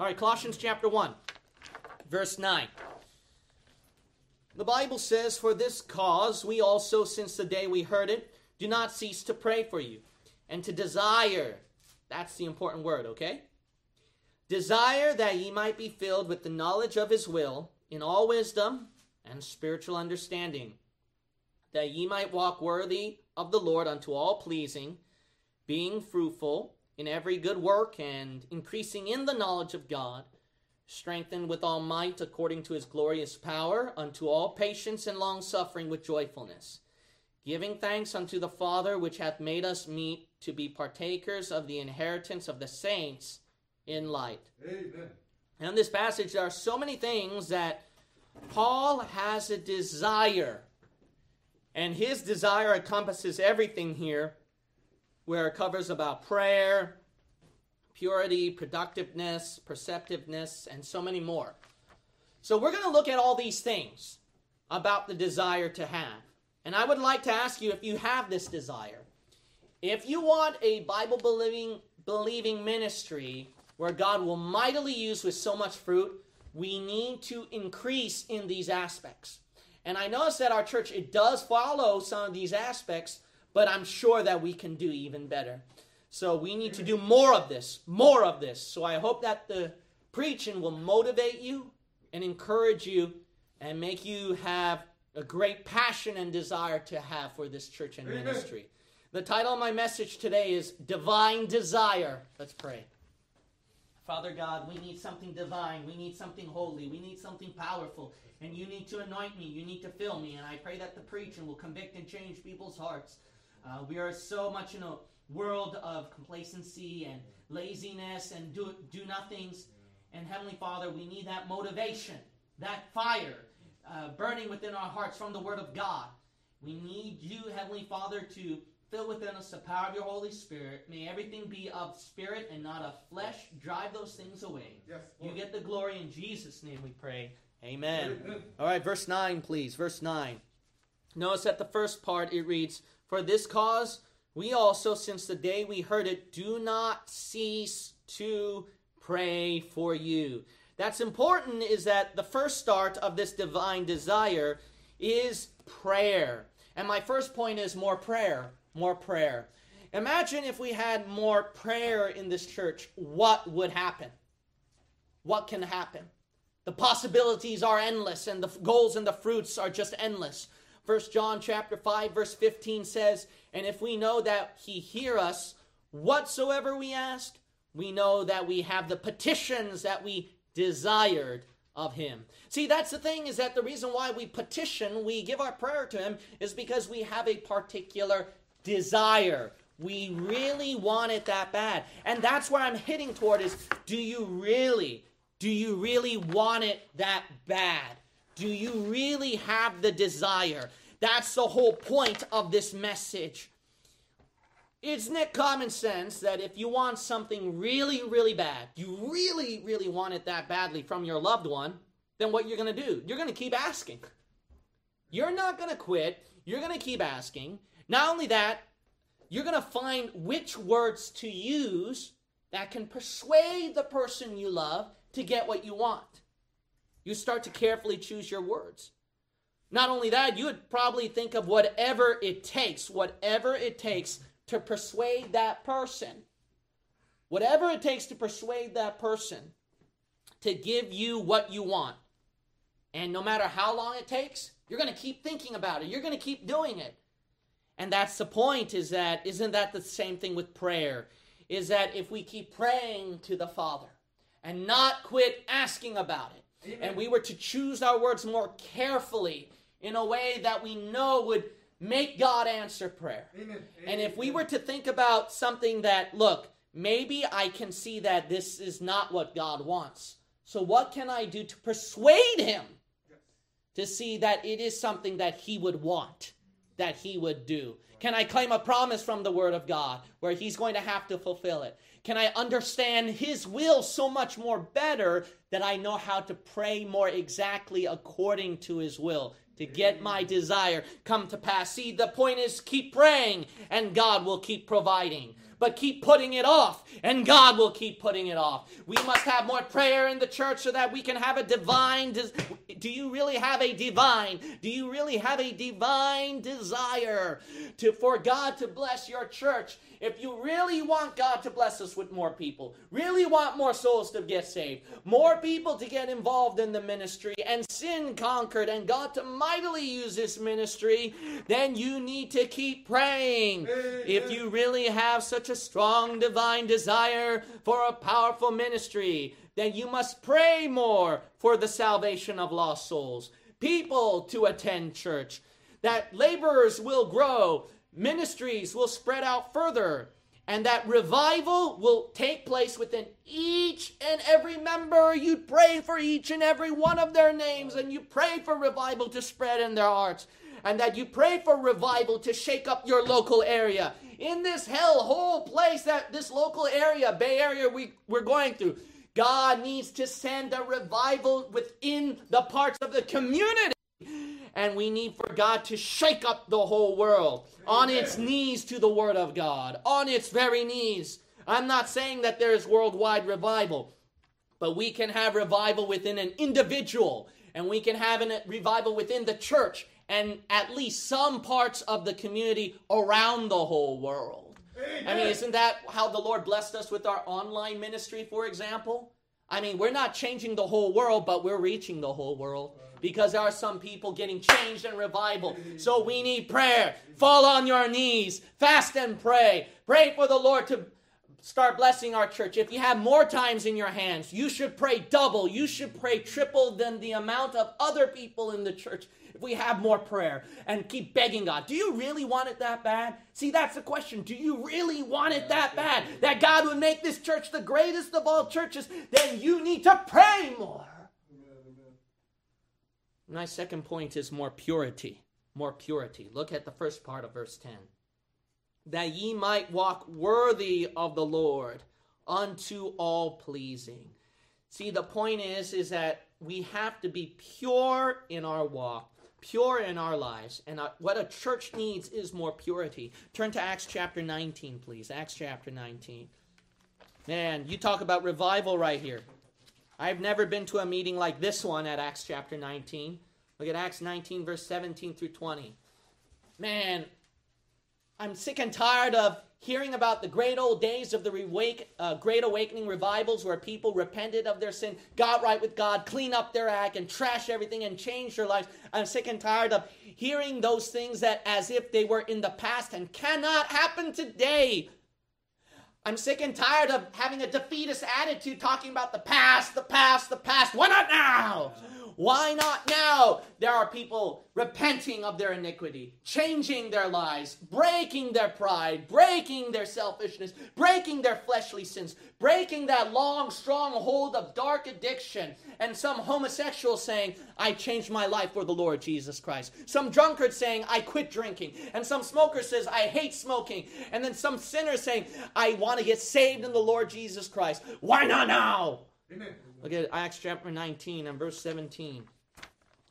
All right, Colossians chapter 1, verse 9. The Bible says, For this cause we also, since the day we heard it, do not cease to pray for you and to desire. That's the important word, okay? Desire that ye might be filled with the knowledge of his will in all wisdom and spiritual understanding, that ye might walk worthy of the Lord unto all pleasing, being fruitful in every good work and increasing in the knowledge of God, strengthened with all might according to his glorious power, unto all patience and long suffering with joyfulness, giving thanks unto the Father which hath made us meet to be partakers of the inheritance of the saints in light. Amen. And in this passage, there are so many things that Paul has a desire. And his desire encompasses everything here, where it covers about prayer, purity, productiveness, perceptiveness, and so many more. So we're going to look at all these things about the desire to have. And I would like to ask you if you have this desire. If you want a Bible believing believing ministry where God will mightily use with so much fruit, we need to increase in these aspects. And I notice that our church it does follow some of these aspects, but I'm sure that we can do even better. So we need to do more of this, more of this. So I hope that the preaching will motivate you and encourage you and make you have a great passion and desire to have for this church and Amen. ministry. The title of my message today is Divine Desire. Let's pray. Father God, we need something divine. We need something holy. We need something powerful. And you need to anoint me. You need to fill me. And I pray that the preaching will convict and change people's hearts. Uh, we are so much in a world of complacency and laziness and do, do nothings. And Heavenly Father, we need that motivation, that fire uh, burning within our hearts from the Word of God. We need you, Heavenly Father, to fill within us the power of your Holy Spirit. May everything be of spirit and not of flesh. Drive those things away. Yes, You get the glory in Jesus' name we pray. Amen. Amen. All right, verse 9, please. Verse 9. Notice that the first part it reads, For this cause we also, since the day we heard it, do not cease to pray for you. That's important, is that the first start of this divine desire is prayer. And my first point is more prayer, more prayer. Imagine if we had more prayer in this church, what would happen? What can happen? The possibilities are endless and the goals and the fruits are just endless. First John chapter 5 verse 15 says, "And if we know that he hear us whatsoever we ask, we know that we have the petitions that we desired of him." See, that's the thing is that the reason why we petition, we give our prayer to him is because we have a particular desire. We really want it that bad. And that's where I'm hitting toward is do you really do you really want it that bad? Do you really have the desire? That's the whole point of this message. Isn't it common sense that if you want something really, really bad, you really, really want it that badly from your loved one, then what you're going to do? You're going to keep asking. You're not going to quit. You're going to keep asking. Not only that, you're going to find which words to use that can persuade the person you love to get what you want. You start to carefully choose your words. Not only that, you would probably think of whatever it takes, whatever it takes to persuade that person. Whatever it takes to persuade that person to give you what you want. And no matter how long it takes, you're going to keep thinking about it. You're going to keep doing it. And that's the point is that isn't that the same thing with prayer? Is that if we keep praying to the Father and not quit asking about it, Amen. and we were to choose our words more carefully in a way that we know would make God answer prayer. Amen. And if we were to think about something that, look, maybe I can see that this is not what God wants. So what can I do to persuade him to see that it is something that he would want, that he would do? Can I claim a promise from the word of God where he's going to have to fulfill it? Can I understand his will so much more better that I know how to pray more exactly according to his will? to get my desire come to pass. See, the point is keep praying and God will keep providing. but keep putting it off, and God will keep putting it off. We must have more prayer in the church so that we can have a divine. Des- do you really have a divine? Do you really have a divine desire to for God to bless your church? If you really want God to bless us with more people, really want more souls to get saved, more people to get involved in the ministry, and sin conquered, and God to mightily use this ministry, then you need to keep praying. If you really have such a strong divine desire for a powerful ministry, then you must pray more for the salvation of lost souls, people to attend church, that laborers will grow, ministries will spread out further, and that revival will take place within each and every member. You pray for each and every one of their names, and you pray for revival to spread in their hearts, and that you pray for revival to shake up your local area. In this hell hole place that this local area, Bay Area, we, we're going through, God needs to send a revival within the parts of the community and we need for God to shake up the whole world on its knees to the Word of God, on its very knees. I'm not saying that there is worldwide revival, but we can have revival within an individual, and we can have a revival within the church, and at least some parts of the community around the whole world. I mean, isn't that how the Lord blessed us with our online ministry, for example? I mean, we're not changing the whole world, but we're reaching the whole world because there are some people getting changed and revival. So we need prayer. Fall on your knees, fast and pray. Pray for the Lord to start blessing our church. If you have more times in your hands, you should pray double. You should pray triple than the amount of other people in the church. We have more prayer and keep begging God, do you really want it that bad? See, that's the question. Do you really want it that bad? That God would make this church the greatest of all churches? Then you need to pray more. My second point is more purity. More purity. Look at the first part of verse 10. That ye might walk worthy of the Lord unto all pleasing. See, the point is, is that we have to be pure in our walk, pure in our lives. And uh, what a church needs is more purity. Turn to Acts chapter 19, please. Acts chapter 19. Man, you talk about revival right here. I've never been to a meeting like this one at Acts chapter 19. Look at Acts 19, verse 17 through 20. Man, I'm sick and tired of hearing about the great old days of the uh, Great Awakening revivals where people repented of their sin, got right with God, clean up their act, and trash everything and change their lives. I'm sick and tired of hearing those things that as if they were in the past and cannot happen today. I'm sick and tired of having a defeatist attitude talking about the past, the past, the past. Why not now? Why not now? There are people repenting of their iniquity, changing their lives, breaking their pride, breaking their selfishness, breaking their fleshly sins, breaking that long, strong hold of dark addiction. And some homosexual saying, I changed my life for the Lord Jesus Christ. Some drunkard saying, I quit drinking. And some smoker says, I hate smoking. And then some sinner saying, I want to get saved in the Lord Jesus Christ. Why not now? Amen. Look at Acts chapter 19 and verse 17.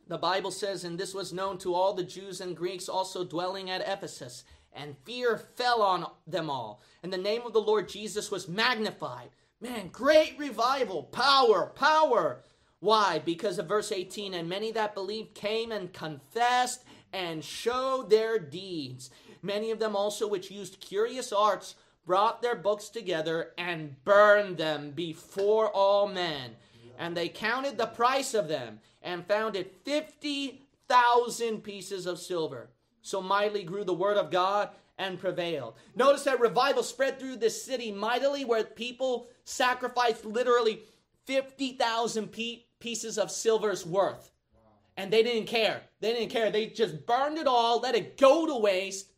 The Bible says, And this was known to all the Jews and Greeks also dwelling at Ephesus, and fear fell on them all. And the name of the Lord Jesus was magnified. Man, great revival, power, power. Why? Because of verse 18, and many that believed came and confessed and showed their deeds. Many of them also which used curious arts brought their books together and burned them before all men. And they counted the price of them and found it 50,000 pieces of silver. So mightily grew the word of God and prevailed. Notice that revival spread through this city mightily, where people sacrificed literally 50,000 pieces of silver's worth. And they didn't care. They didn't care. They just burned it all, let it go to waste,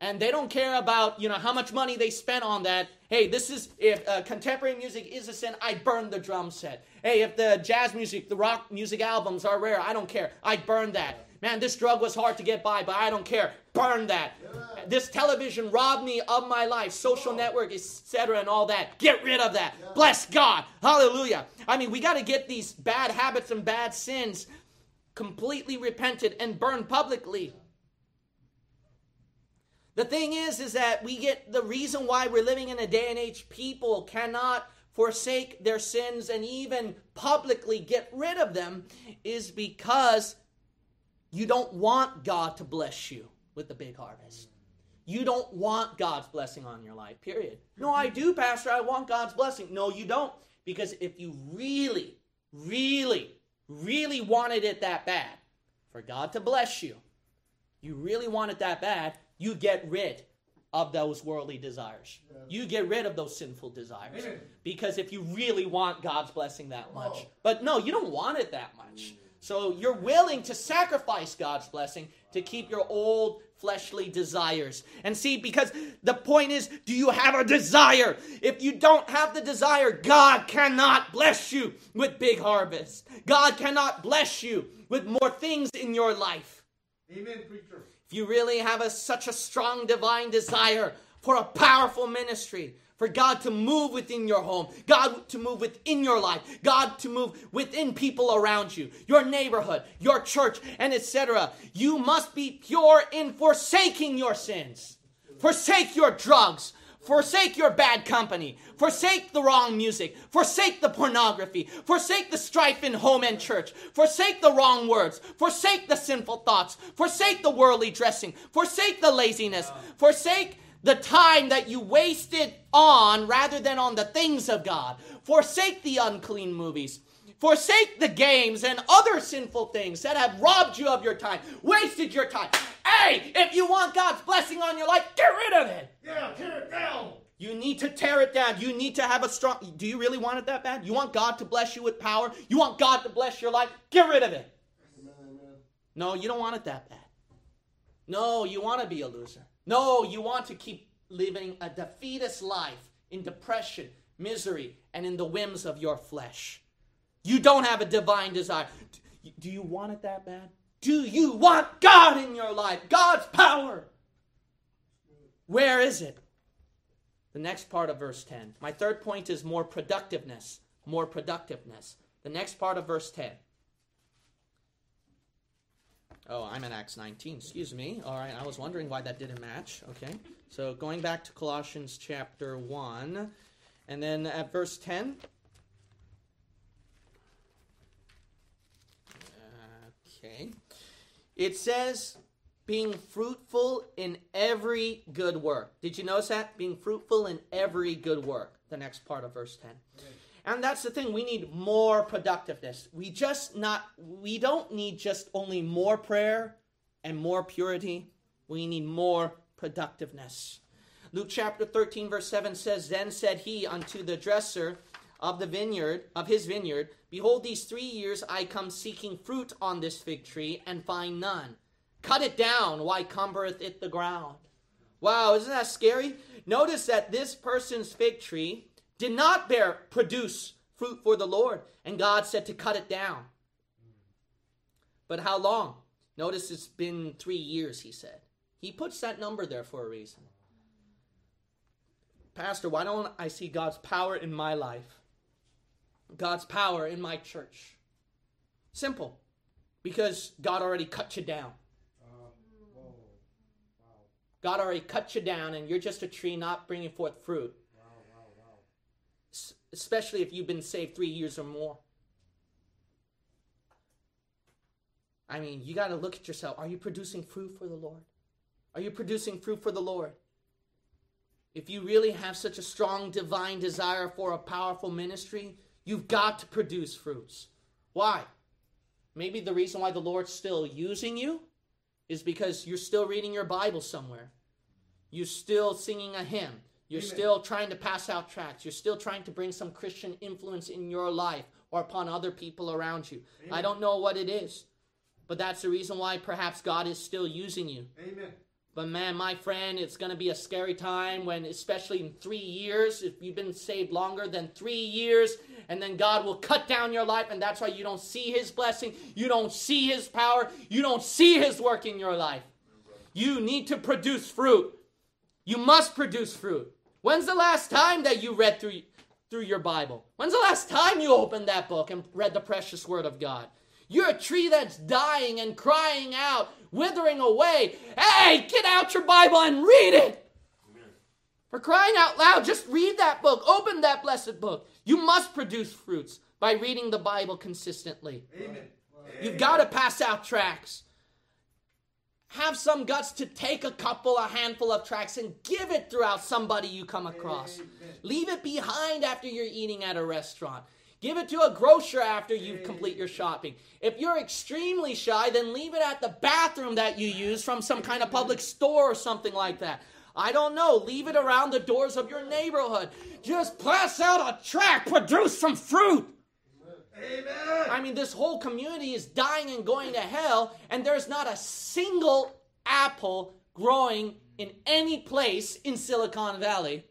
and they don't care about you know how much money they spent on that. Hey this is if uh, contemporary music is a sin i burn the drum set. Hey if the jazz music the rock music albums are rare i don't care. I burn that. Man this drug was hard to get by but i don't care. Burn that. Yeah. this television robbed me of my life. Social oh. network etc and all that. Get rid of that. Yeah. bless god. Hallelujah. I mean we got to get these bad habits and bad sins completely repented and burned publicly The thing is, is that we get the reason why we're living in a day and age people cannot forsake their sins and even publicly get rid of them is because you don't want God to bless you with the big harvest. You don't want God's blessing on your life, period. No, I do, Pastor. I want God's blessing. No, you don't. Because if you really, really, really wanted it that bad, for God to bless you, you really want it that bad, you get rid of those worldly desires. You get rid of those sinful desires. Because if you really want God's blessing that much, but no, you don't want it that much. Mm. So you're willing to sacrifice God's blessing to keep your old fleshly desires. And see, because the point is, do you have a desire? If you don't have the desire, God cannot bless you with big harvest. God cannot bless you with more things in your life. Amen, preacher. If you really have a, such a strong divine desire for a powerful ministry, for God to move within your home, God to move within your life, God to move within people around you, your neighborhood, your church, and etc. You must be pure in forsaking your sins. Forsake your drugs. Forsake your bad company. Forsake the wrong music. Forsake the pornography. Forsake the strife in home and church. Forsake the wrong words. Forsake the sinful thoughts. Forsake the worldly dressing. Forsake the laziness. Forsake the time that you wasted on rather than on the things of God. Forsake the unclean movies. Forsake the games and other sinful things that have robbed you of your time, wasted your time. Hey, if you want God's blessing on your life, get rid of it. Yeah, tear it down. You need to tear it down. You need to have a strong. Do you really want it that bad? You want God to bless you with power? You want God to bless your life? Get rid of it. No, you don't want it that bad. No, you want to be a loser. No, you want to keep living a defeatist life in depression, misery, and in the whims of your flesh. You don't have a divine desire. Do- you want it that bad? Do you want God in your life? God's power? Where is it? The next part of verse 10. My third point is more productiveness. More productiveness. The next part of verse 10. Oh, I'm in Acts 19. Excuse me. All right, I was wondering why that didn't match. Okay, so going back to Colossians chapter 1, and then at verse 10. Okay. It says, being fruitful in every good work. Did you notice that? Being fruitful in every good work. The next part of verse 10. And that's the thing, we need more productiveness. We just not we don't need just only more prayer and more purity. We need more productiveness. Luke chapter 13 verse 7 says, Then said he unto the dresser of the vineyard, of his vineyard, Behold, these three years I come seeking fruit on this fig tree, and find none. Cut it down, why cumbereth it the ground? Wow, isn't that scary? Notice that this person's fig tree did not bear produce fruit for the Lord, and God said to cut it down. But how long? Notice it's been three years, he said. He puts that number there for a reason. Pastor, why don't I see God's power in my life? God's power in my church? Simple. Because God already cut you down. God already cut you down, and you're just a tree not bringing forth fruit, especially if you've been saved three years or more. I mean, you got to look at yourself. Are you producing fruit for the Lord? Are you producing fruit for the Lord? If you really have such a strong divine desire for a powerful ministry, you've got to produce fruits. Why? Maybe the reason why the Lord's still using you is because you're still reading your Bible somewhere. You're still singing a hymn. You're Amen. still trying to pass out tracts. You're still trying to bring some Christian influence in your life or upon other people around you. I don't know what it is, but that's the reason why perhaps God is still using you. Amen. But man, my friend, it's going to be a scary time when, especially in three years, if you've been saved longer than three years, and then God will cut down your life, and that's why you don't see His blessing, you don't see His power, you don't see His work in your life. You need to produce fruit. You must produce fruit. When's the last time that you read through, through your Bible? When's the last time you opened that book and read the precious Word of God? You're a tree that's dying and crying out, withering away. Hey, get out your Bible and read it. For crying out loud, just read that book. Open that blessed book. You must produce fruits by reading the Bible consistently. Amen. You've got to pass out tracts. Have some guts to take a couple, a handful of tracts and give it throughout somebody you come across. Leave it behind after you're eating at a restaurant. Give it to a grocer after you complete your shopping. If you're extremely shy, then leave it at the bathroom that you use from some kind of public store or something like that. I don't know. Leave it around the doors of your neighborhood. Just pass out a tract, produce some fruit. Amen. I mean, this whole community is dying and going to hell, and there's not a single apple growing in any place in Silicon Valley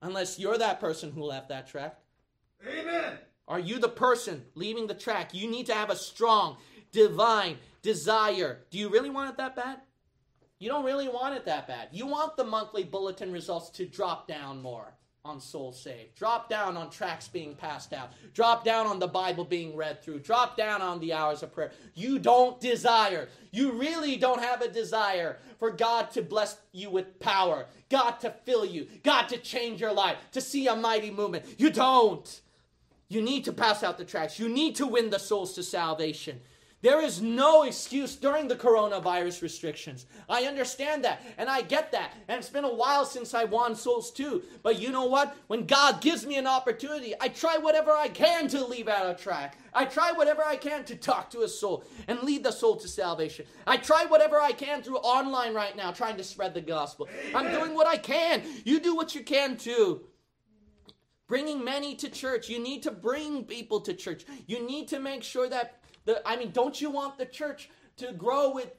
unless you're that person who left that tract. Amen. Are you the person leaving the track? You need to have a strong, divine desire. Do you really want it that bad? You don't really want it that bad. You want the monthly bulletin results to drop down more on soul saved, drop down on tracks being passed out, drop down on the Bible being read through, drop down on the hours of prayer. You don't desire, you really don't have a desire for God to bless you with power, God to fill you, God to change your life, to see a mighty movement. You don't. You need to pass out the tracks. You need to win the souls to salvation. There is no excuse during the coronavirus restrictions. I understand that and I get that. And it's been a while since I won souls too. But you know what? When God gives me an opportunity, I try whatever I can to leave out a track. I try whatever I can to talk to a soul and lead the soul to salvation. I try whatever I can through online right now trying to spread the gospel. I'm doing what I can. You do what you can too bringing many to church. You need to bring people to church. You need to make sure that the I mean, don't you want the church to grow with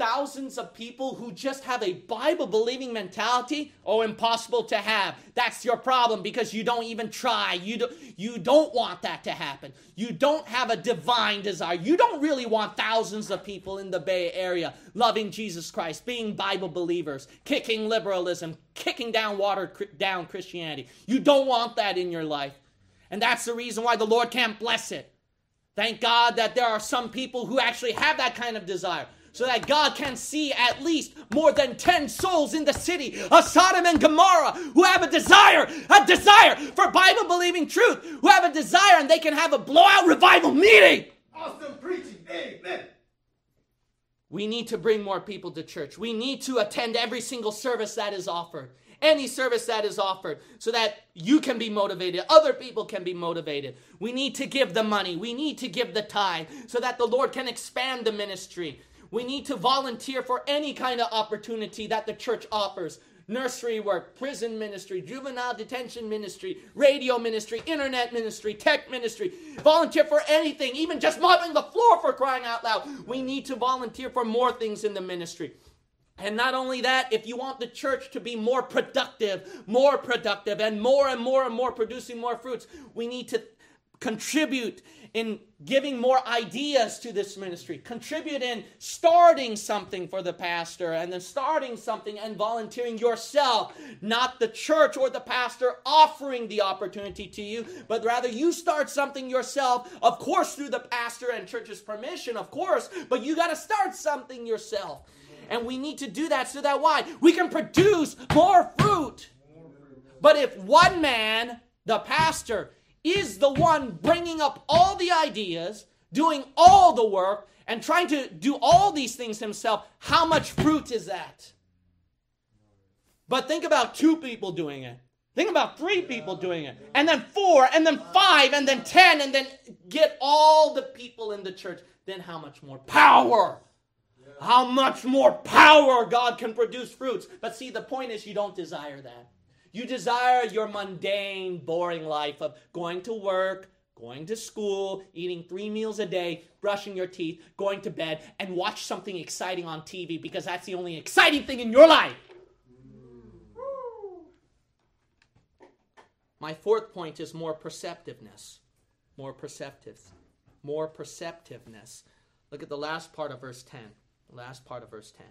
thousands of people who just have a Bible believing mentality? Oh, impossible to have. That's your problem because you don't even try. You do, you don't want that to happen. You don't have a divine desire. You don't really want thousands of people in the Bay Area loving Jesus Christ, being Bible believers, kicking liberalism, kicking down watered down Christianity. You don't want that in your life. And that's the reason why the Lord can't bless it. Thank God that there are some people who actually have that kind of desire so that God can see at least more than 10 souls in the city of Sodom and Gomorrah who have a desire, a desire for Bible believing truth, who have a desire and they can have a blowout revival meeting. Awesome preaching. Amen. We need to bring more people to church. We need to attend every single service that is offered. Any service that is offered so that you can be motivated, other people can be motivated. We need to give the money, we need to give the time so that the Lord can expand the ministry. We need to volunteer for any kind of opportunity that the church offers nursery work, prison ministry, juvenile detention ministry, radio ministry, internet ministry, tech ministry. Volunteer for anything, even just mopping the floor for crying out loud. We need to volunteer for more things in the ministry. And not only that, if you want the church to be more productive, more productive, and more and more and more producing more fruits, we need to contribute in giving more ideas to this ministry, contribute in starting something for the pastor, and then starting something and volunteering yourself, not the church or the pastor offering the opportunity to you, but rather you start something yourself, of course, through the pastor and church's permission, of course, but you got to start something yourself. And we need to do that so that why? We can produce more fruit. But if one man, the pastor, is the one bringing up all the ideas, doing all the work, and trying to do all these things himself, how much fruit is that? But think about two people doing it. Think about three people doing it. And then four, and then five, and then ten, and then get all the people in the church. Then how much more power? How much more power God can produce fruits. But see, the point is, you don't desire that. You desire your mundane, boring life of going to work, going to school, eating three meals a day, brushing your teeth, going to bed, and watch something exciting on TV because that's the only exciting thing in your life. My fourth point is more perceptiveness. More perceptive. More perceptiveness. Look at the last part of verse 10. The last part of verse 10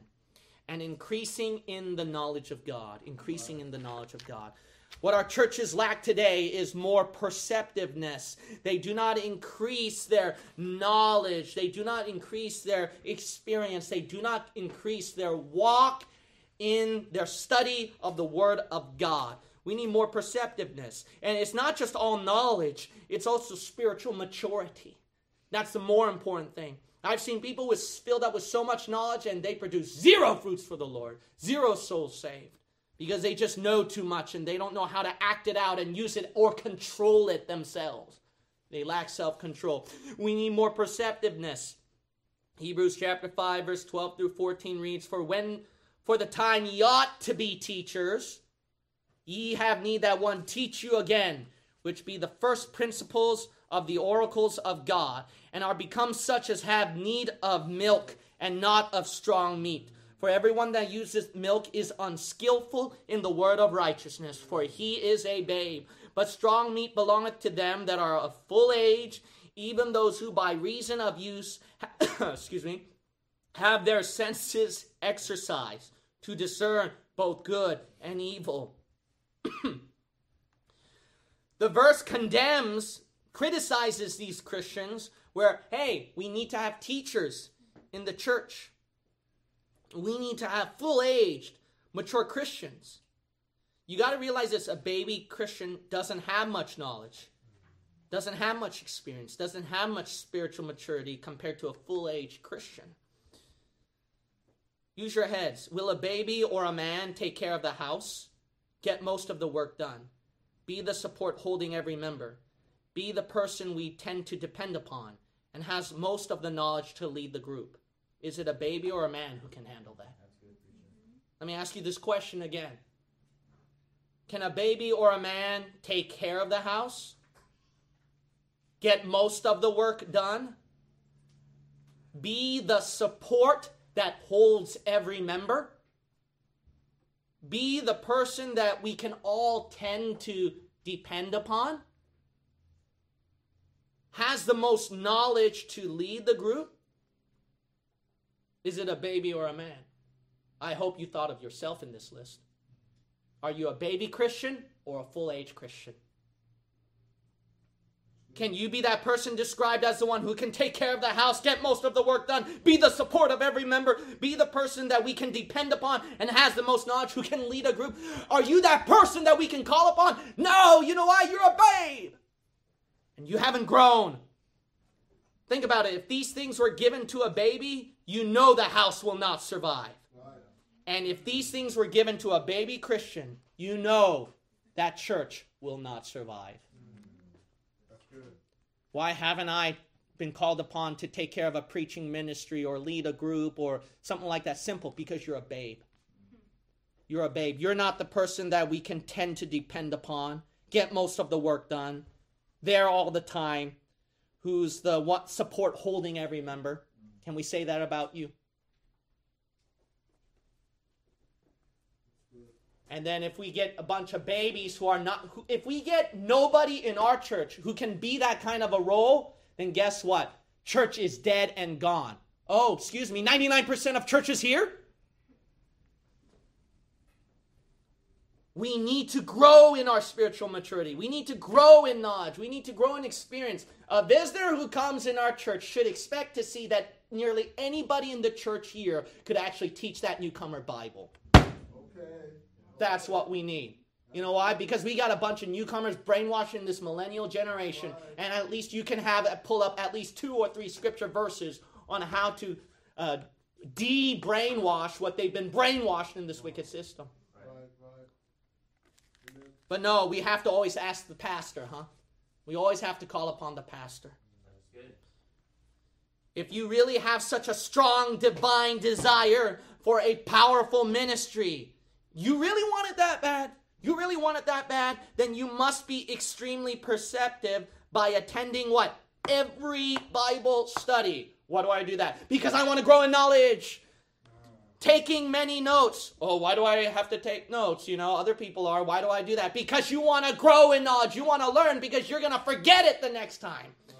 and increasing in the knowledge of God. Increasing in the knowledge of God. What our churches lack today is more perceptiveness. They do not increase their knowledge. They do not increase their experience. They do not increase their walk in their study of the Word of God. We need more perceptiveness. And it's not just all knowledge, it's also spiritual maturity. That's the more important thing. I've seen people with filled up with so much knowledge and they produce zero fruits for the Lord, zero souls saved because they just know too much and they don't know how to act it out and use it or control it themselves. They lack self control. We need more perceptiveness. Hebrews chapter 5, verse 12 through 14 reads, For when for the time ye ought to be teachers, ye have need that one teach you again, which be the first principles of the oracles of God, and are become such as have need of milk and not of strong meat. For everyone that uses milk is unskillful in the word of righteousness, for he is a babe. But strong meat belongeth to them that are of full age, even those who by reason of use, excuse me, have their senses exercised to discern both good and evil. the verse condemns, criticizes these Christians where, hey, we need to have teachers in the church. We need to have full aged, mature Christians. You got to realize this a baby Christian doesn't have much knowledge, doesn't have much experience, doesn't have much spiritual maturity compared to a full aged Christian. Use your heads. Will a baby or a man take care of the house? Get most of the work done. Be the support holding every member. Be the person we tend to depend upon and has most of the knowledge to lead the group. Is it a baby or a man who can handle that? Let me ask you this question again. Can a baby or a man take care of the house? Get most of the work done? Be the support that holds every member? Be the person that we can all tend to depend upon? Has the most knowledge to lead the group? Is it a baby or a man? I hope you thought of yourself in this list. Are you a baby Christian or a full age Christian? Can you be that person described as the one who can take care of the house, get most of the work done, be the support of every member, be the person that we can depend upon and has the most knowledge, who can lead a group? Are you that person that we can call upon? No, you know why? You're a babe. And you haven't grown. Think about it. If these things were given to a baby, you know the house will not survive. And if these things were given to a baby Christian, you know that church will not survive. Why haven't I been called upon to take care of a preaching ministry or lead a group or something like that? Simple, because you're a babe. You're a babe. You're not the person that we can tend to depend upon, get most of the work done, there all the time, who's the what support holding every member. Can we say that about you? And then if we get a bunch of babies who are not, who, if we get nobody in our church who can be that kind of a role, then guess what? Church is dead and gone. Oh, excuse me, 99% of churches here? We need to grow in our spiritual maturity. We need to grow in knowledge. We need to grow in experience. A visitor who comes in our church should expect to see that nearly anybody in the church here could actually teach that newcomer Bible. Okay. That's what we need. You know why? Because we got a bunch of newcomers brainwashing this millennial generation, and at least you can have pull up at least two or three scripture verses on how to uh, de-brainwash what they've been brainwashed in this wicked system. But no, we have to always ask the pastor, huh? We always have to call upon the pastor. If you really have such a strong divine desire for a powerful ministry, you really want it that bad, you really want it that bad, then you must be extremely perceptive by attending what? Every Bible study. Why do I do that? Because I want to grow in knowledge. Taking many notes. Oh, why do I have to take notes? You know, other people are. Why do I do that? Because you want to grow in knowledge. You want to learn because you're going to forget it the next time. Right,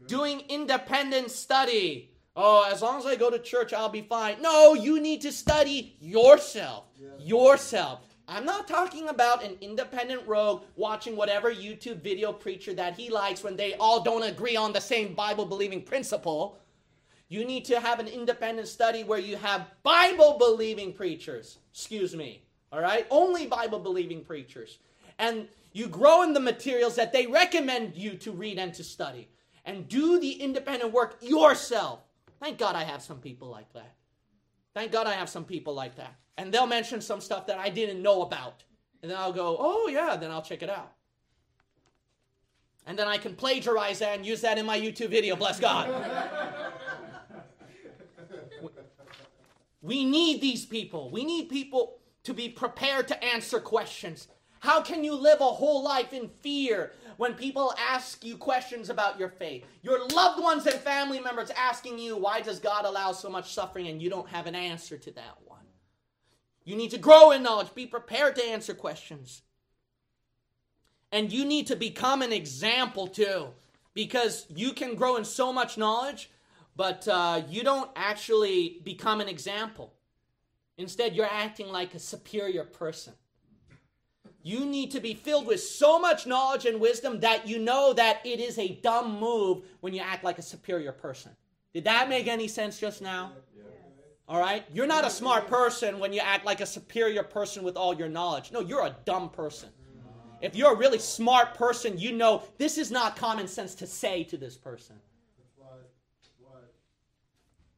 right. Doing independent study. Oh, as long as I go to church, I'll be fine. No, you need to study yourself. Yes. Yourself. I'm not talking about an independent rogue watching whatever YouTube video preacher that he likes when they all don't agree on the same Bible believing principle. You need to have an independent study where you have Bible believing preachers. Excuse me. All right? Only Bible believing preachers. And you grow in the materials that they recommend you to read and to study. And do the independent work yourself. Thank God I have some people like that. Thank God I have some people like that. And they'll mention some stuff that I didn't know about. And then I'll go, oh, yeah, then I'll check it out. And then I can plagiarize that and use that in my YouTube video. Bless God. we need these people. We need people to be prepared to answer questions. How can you live a whole life in fear when people ask you questions about your faith? Your loved ones and family members asking you, why does God allow so much suffering and you don't have an answer to that one? You need to grow in knowledge, be prepared to answer questions. And you need to become an example too, because you can grow in so much knowledge, but uh, you don't actually become an example. Instead, you're acting like a superior person. You need to be filled with so much knowledge and wisdom that you know that it is a dumb move when you act like a superior person. Did that make any sense just now? All right? You're not a smart person when you act like a superior person with all your knowledge. No, you're a dumb person. If you're a really smart person, you know this is not common sense to say to this person.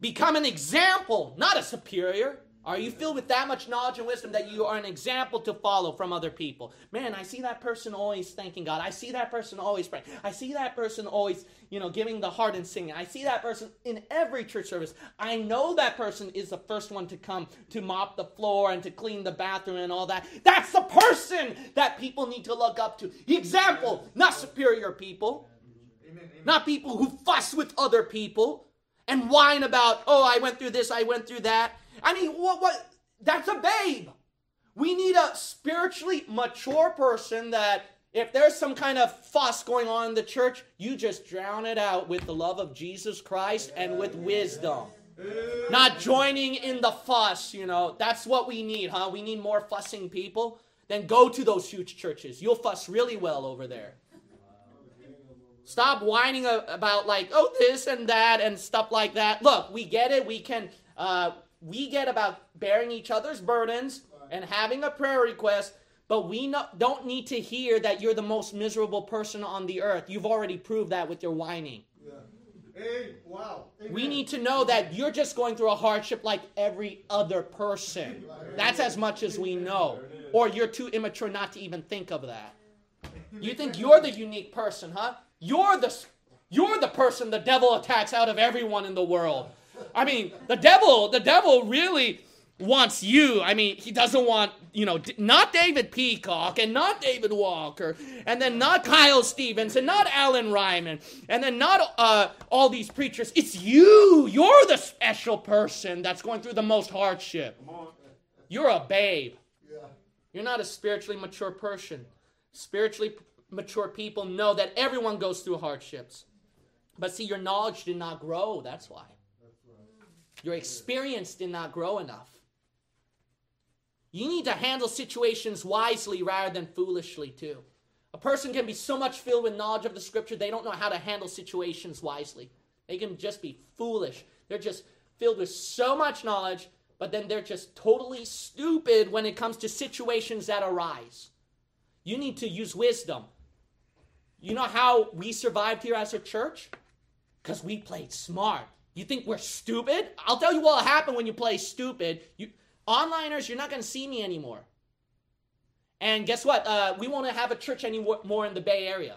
Become an example, not a superior. Are you filled with that much knowledge and wisdom that you are an example to follow from other people? Man, I see that person always thanking God. I see that person always praying. I see that person always, you know, giving the heart and singing. I see that person in every church service. I know that person is the first one to come to mop the floor and to clean the bathroom and all that. That's the person that people need to look up to. Example, not superior people. Not people who fuss with other people and whine about, oh, I went through this, I went through that. I mean, what? What? That's a babe. We need a spiritually mature person that if there's some kind of fuss going on in the church, you just drown it out with the love of Jesus Christ and with wisdom. Not joining in the fuss, you know. That's what we need, huh? We need more fussing people. Then go to those huge churches. You'll fuss really well over there. Stop whining about like, oh, this and that and stuff like that. Look, we get it. We can uh, we get about bearing each other's burdens and having a prayer request, but we no, don't need to hear that you're the most miserable person on the earth. You've already proved that with your whining. Yeah. Hey, wow. Amen. We need to know that you're just going through a hardship like every other person. That's as much as we know. Or you're too immature not to even think of that. You think you're the unique person, huh? You're the you're the person the devil attacks out of everyone in the world. I mean, the devil, the devil really wants you. I mean, he doesn't want, you know, not David Peacock and not David Walker and then not Kyle Stevens and not Alan Ryman and then not uh, all these preachers. It's you. You're the special person that's going through the most hardship. You're a babe. You're not a spiritually mature person. Spiritually mature people know that everyone goes through hardships. But see, your knowledge did not grow. That's why. Your experience did not grow enough. You need to handle situations wisely rather than foolishly, too. A person can be so much filled with knowledge of the scripture, they don't know how to handle situations wisely. They can just be foolish. They're just filled with so much knowledge, but then they're just totally stupid when it comes to situations that arise. You need to use wisdom. You know how we survived here as a church? Because we played smart. You think we're stupid? I'll tell you what'll happen when you play stupid. You onliners, you're not going to see me anymore. And guess what? Uh, we won't have a church anymore in the Bay Area.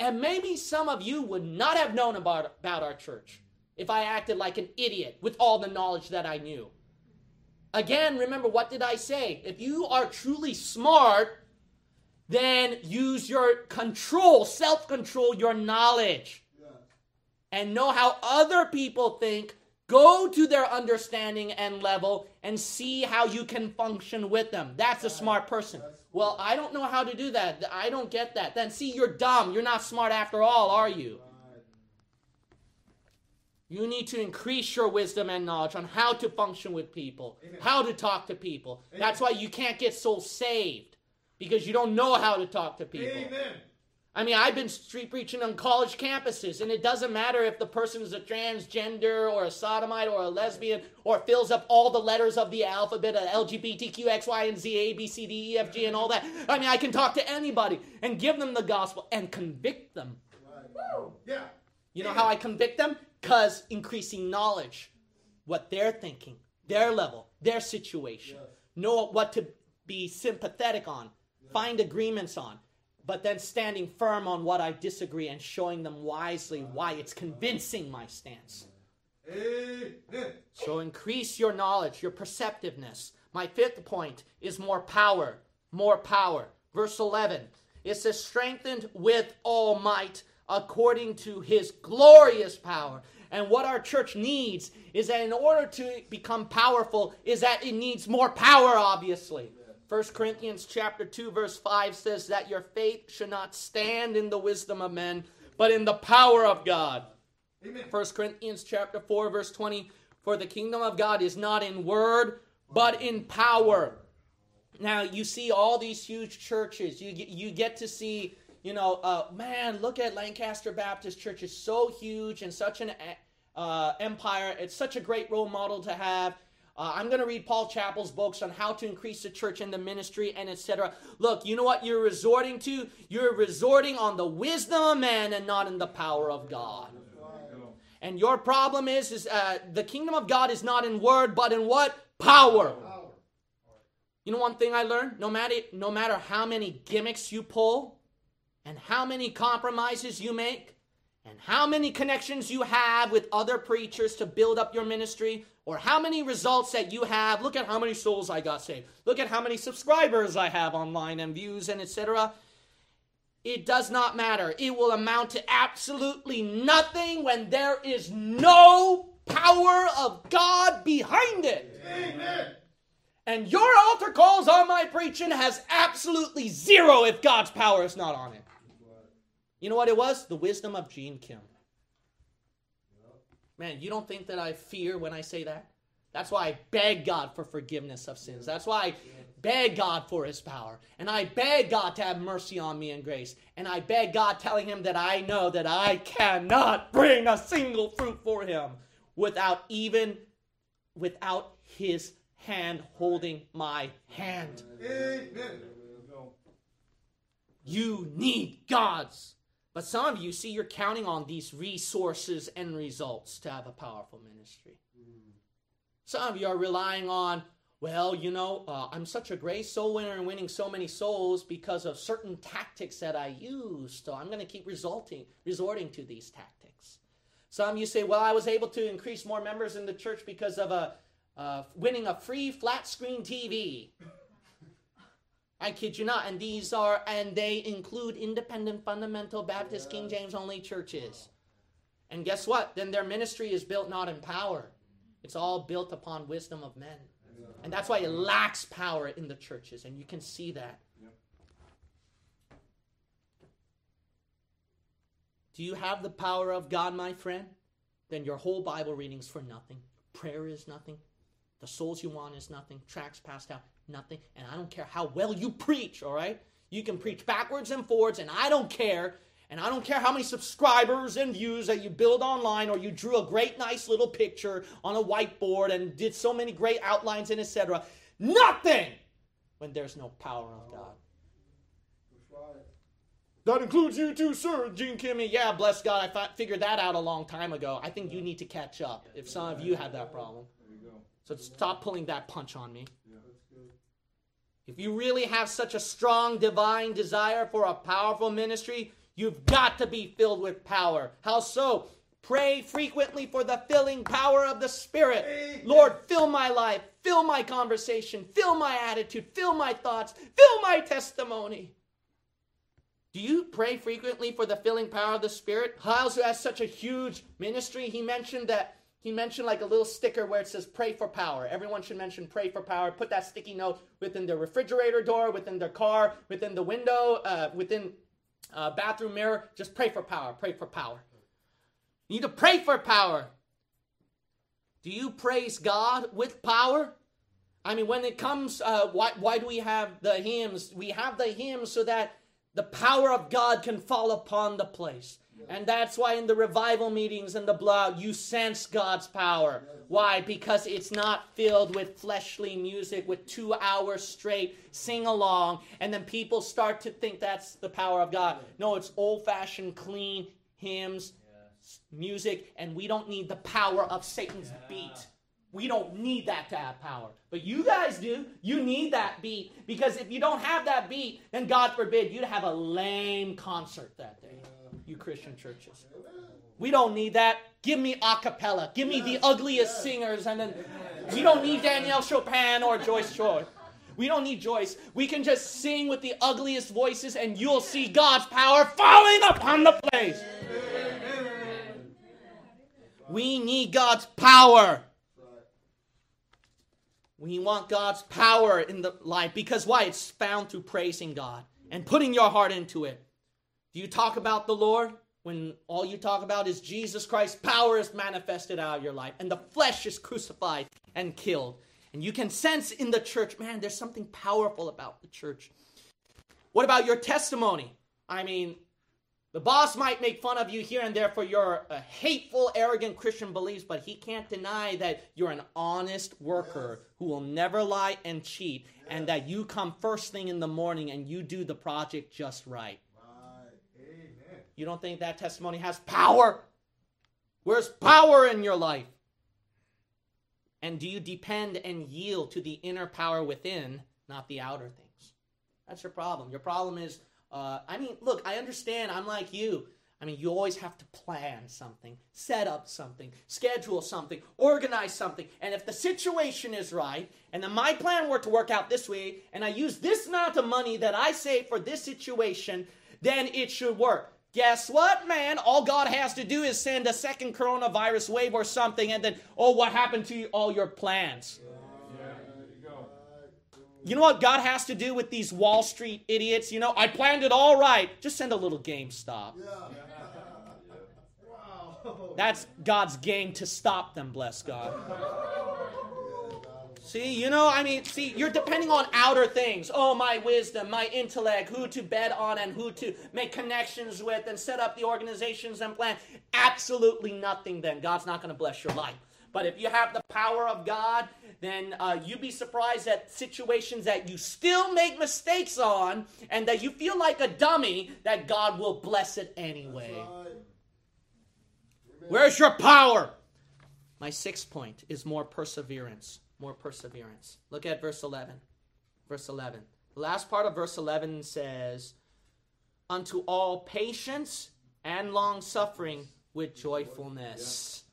And maybe some of you would not have known about, about our church if I acted like an idiot with all the knowledge that I knew. Again, remember, what did I say? If you are truly smart, then use your control, self control, your knowledge and know how other people think, go to their understanding and level and see how you can function with them. That's a smart person. Well, I don't know how to do that. I don't get that. Then see, you're dumb. You're not smart after all, are you? You need to increase your wisdom and knowledge on how to function with people, Amen. how to talk to people. Amen. That's why you can't get souls saved because you don't know how to talk to people. Amen. I mean, I've been street preaching on college campuses, and it doesn't matter if the person is a transgender or a sodomite or a lesbian or fills up all the letters of the alphabet, uh, LGBTQ, X, Y, and Z, A, B, C, D, E, F, G, and all that. I mean, I can talk to anybody and give them the gospel and convict them. Yeah. You know how I convict them? Because increasing knowledge, what they're thinking, their level, their situation, know what to be sympathetic on, find agreements on, but then standing firm on what I disagree and showing them wisely why it's convincing my stance. So increase your knowledge, your perceptiveness. My fifth point is more power. More power. Verse 11 it says, strengthened with all might according to his glorious power. And what our church needs is that in order to become powerful, is that it needs more power, obviously. 1 Corinthians chapter 2 verse 5 says that your faith should not stand in the wisdom of men, but in the power of God. Amen. 1 Corinthians chapter 4 verse 20 for the kingdom of God is not in word but in power. Now you see all these huge churches. You get, you get to see, you know, uh, man, look at Lancaster Baptist Church. It's so huge and such an uh, empire. It's such a great role model to have. Uh, I'm going to read Paul Chappell's books on how to increase the church and the ministry and etc. Look, you know what you're resorting to? You're resorting on the wisdom of man and not in the power of God. And your problem is, is uh, the kingdom of God is not in word, but in what? Power. You know one thing I learned? No matter no matter how many gimmicks you pull, and how many compromises you make, and how many connections you have with other preachers to build up your ministry, or how many results that you have. Look at how many souls I got saved. Look at how many subscribers I have online and views and etc. It does not matter. It will amount to absolutely nothing when there is no power of God behind it. Amen. And your altar calls on my preaching has absolutely zero if God's power is not on it. You know what it was? The wisdom of Gene Kim. Man, you don't think that I fear when I say that? That's why I beg God for forgiveness of sins. That's why I beg God for his power. And I beg God to have mercy on me and grace. And I beg God telling him that I know that I cannot bring a single fruit for him without even without his hand holding my hand. Amen. You need God's. But some of you see you're counting on these resources and results to have a powerful ministry. Some of you are relying on, well, you know, uh, I'm such a great soul winner and winning so many souls because of certain tactics that I use. So I'm going to keep resorting, resorting to these tactics. Some of you say, well, I was able to increase more members in the church because of a uh, winning a free flat screen TV. I kid you not. And these are, and they include independent, fundamental Baptist, King James only churches. And guess what? Then their ministry is built not in power, it's all built upon wisdom of men. And that's why it lacks power in the churches. And you can see that. Do you have the power of God, my friend? Then your whole Bible reading's for nothing. Prayer is nothing. The souls you want is nothing. Tracts passed out, nothing. And I don't care how well you preach, all right? You can preach backwards and forwards, and I don't care. And I don't care how many subscribers and views that you build online or you drew a great, nice little picture on a whiteboard and did so many great outlines and etc. Nothing when there's no power of God. That includes you too, sir, Gene Kimmy. Yeah, bless God, I fi- figured that out a long time ago. I think you need to catch up if some of you have that problem. So stop pulling that punch on me. If you really have such a strong divine desire for a powerful ministry, you've got to be filled with power. How so? Pray frequently for the filling power of the Spirit. Amen. Lord, fill my life, fill my conversation, fill my attitude, fill my thoughts, fill my testimony. Do you pray frequently for the filling power of the Spirit? Hyles, who has such a huge ministry, he mentioned that he mentioned like a little sticker where it says pray for power. Everyone should mention pray for power. Put that sticky note within their refrigerator door, within their car, within the window, uh, within uh, bathroom mirror. Just pray for power. Pray for power. You need to pray for power. Do you praise God with power? I mean, when it comes, uh, why, why do we have the hymns? We have the hymns so that the power of God can fall upon the place. And that's why in the revival meetings and the blood, you sense God's power. Why? Because it's not filled with fleshly music with two hours straight sing along, and then people start to think that's the power of God. No, it's old fashioned, clean hymns, music, and we don't need the power of Satan's beat. We don't need that to have power. But you guys do. You need that beat because if you don't have that beat, then God forbid you'd have a lame concert that day. You Christian churches. We don't need that. Give me a cappella. Give me the ugliest singers and then we don't need Danielle Chopin or Joyce Joy. We don't need Joyce. We can just sing with the ugliest voices and you'll see God's power falling upon the place. We need God's power. We want God's power in the life because why? It's found through praising God and putting your heart into it. Do you talk about the Lord when all you talk about is Jesus Christ? Power is manifested out of your life and the flesh is crucified and killed. And you can sense in the church, man, there's something powerful about the church. What about your testimony? I mean, the boss might make fun of you here and there for your uh, hateful, arrogant Christian beliefs, but he can't deny that you're an honest worker who will never lie and cheat, and that you come first thing in the morning and you do the project just right. You don't think that testimony has power? Where's power in your life? And do you depend and yield to the inner power within, not the outer things? That's your problem. Your problem is uh, I mean, look, I understand. I'm like you. I mean, you always have to plan something, set up something, schedule something, organize something. And if the situation is right, and then my plan were to work out this way, and I use this amount of money that I save for this situation, then it should work. Guess what, man? All God has to do is send a second coronavirus wave or something, and then, oh, what happened to all your plans? You know what God has to do with these Wall Street idiots? You know, I planned it all right. Just send a little GameStop. Wow. That's God's game to stop them, bless God. See, you know, I mean, see, you're depending on outer things. Oh, my wisdom, my intellect, who to bet on and who to make connections with and set up the organizations and plan. Absolutely nothing then. God's not going to bless your life. But if you have the power of God, then uh, you'd be surprised at situations that you still make mistakes on and that you feel like a dummy, that God will bless it anyway. Right. Where's your power? My sixth point is more perseverance. More perseverance. Look at verse 11. Verse 11. The last part of verse 11 says, Unto all patience and long suffering with joyfulness.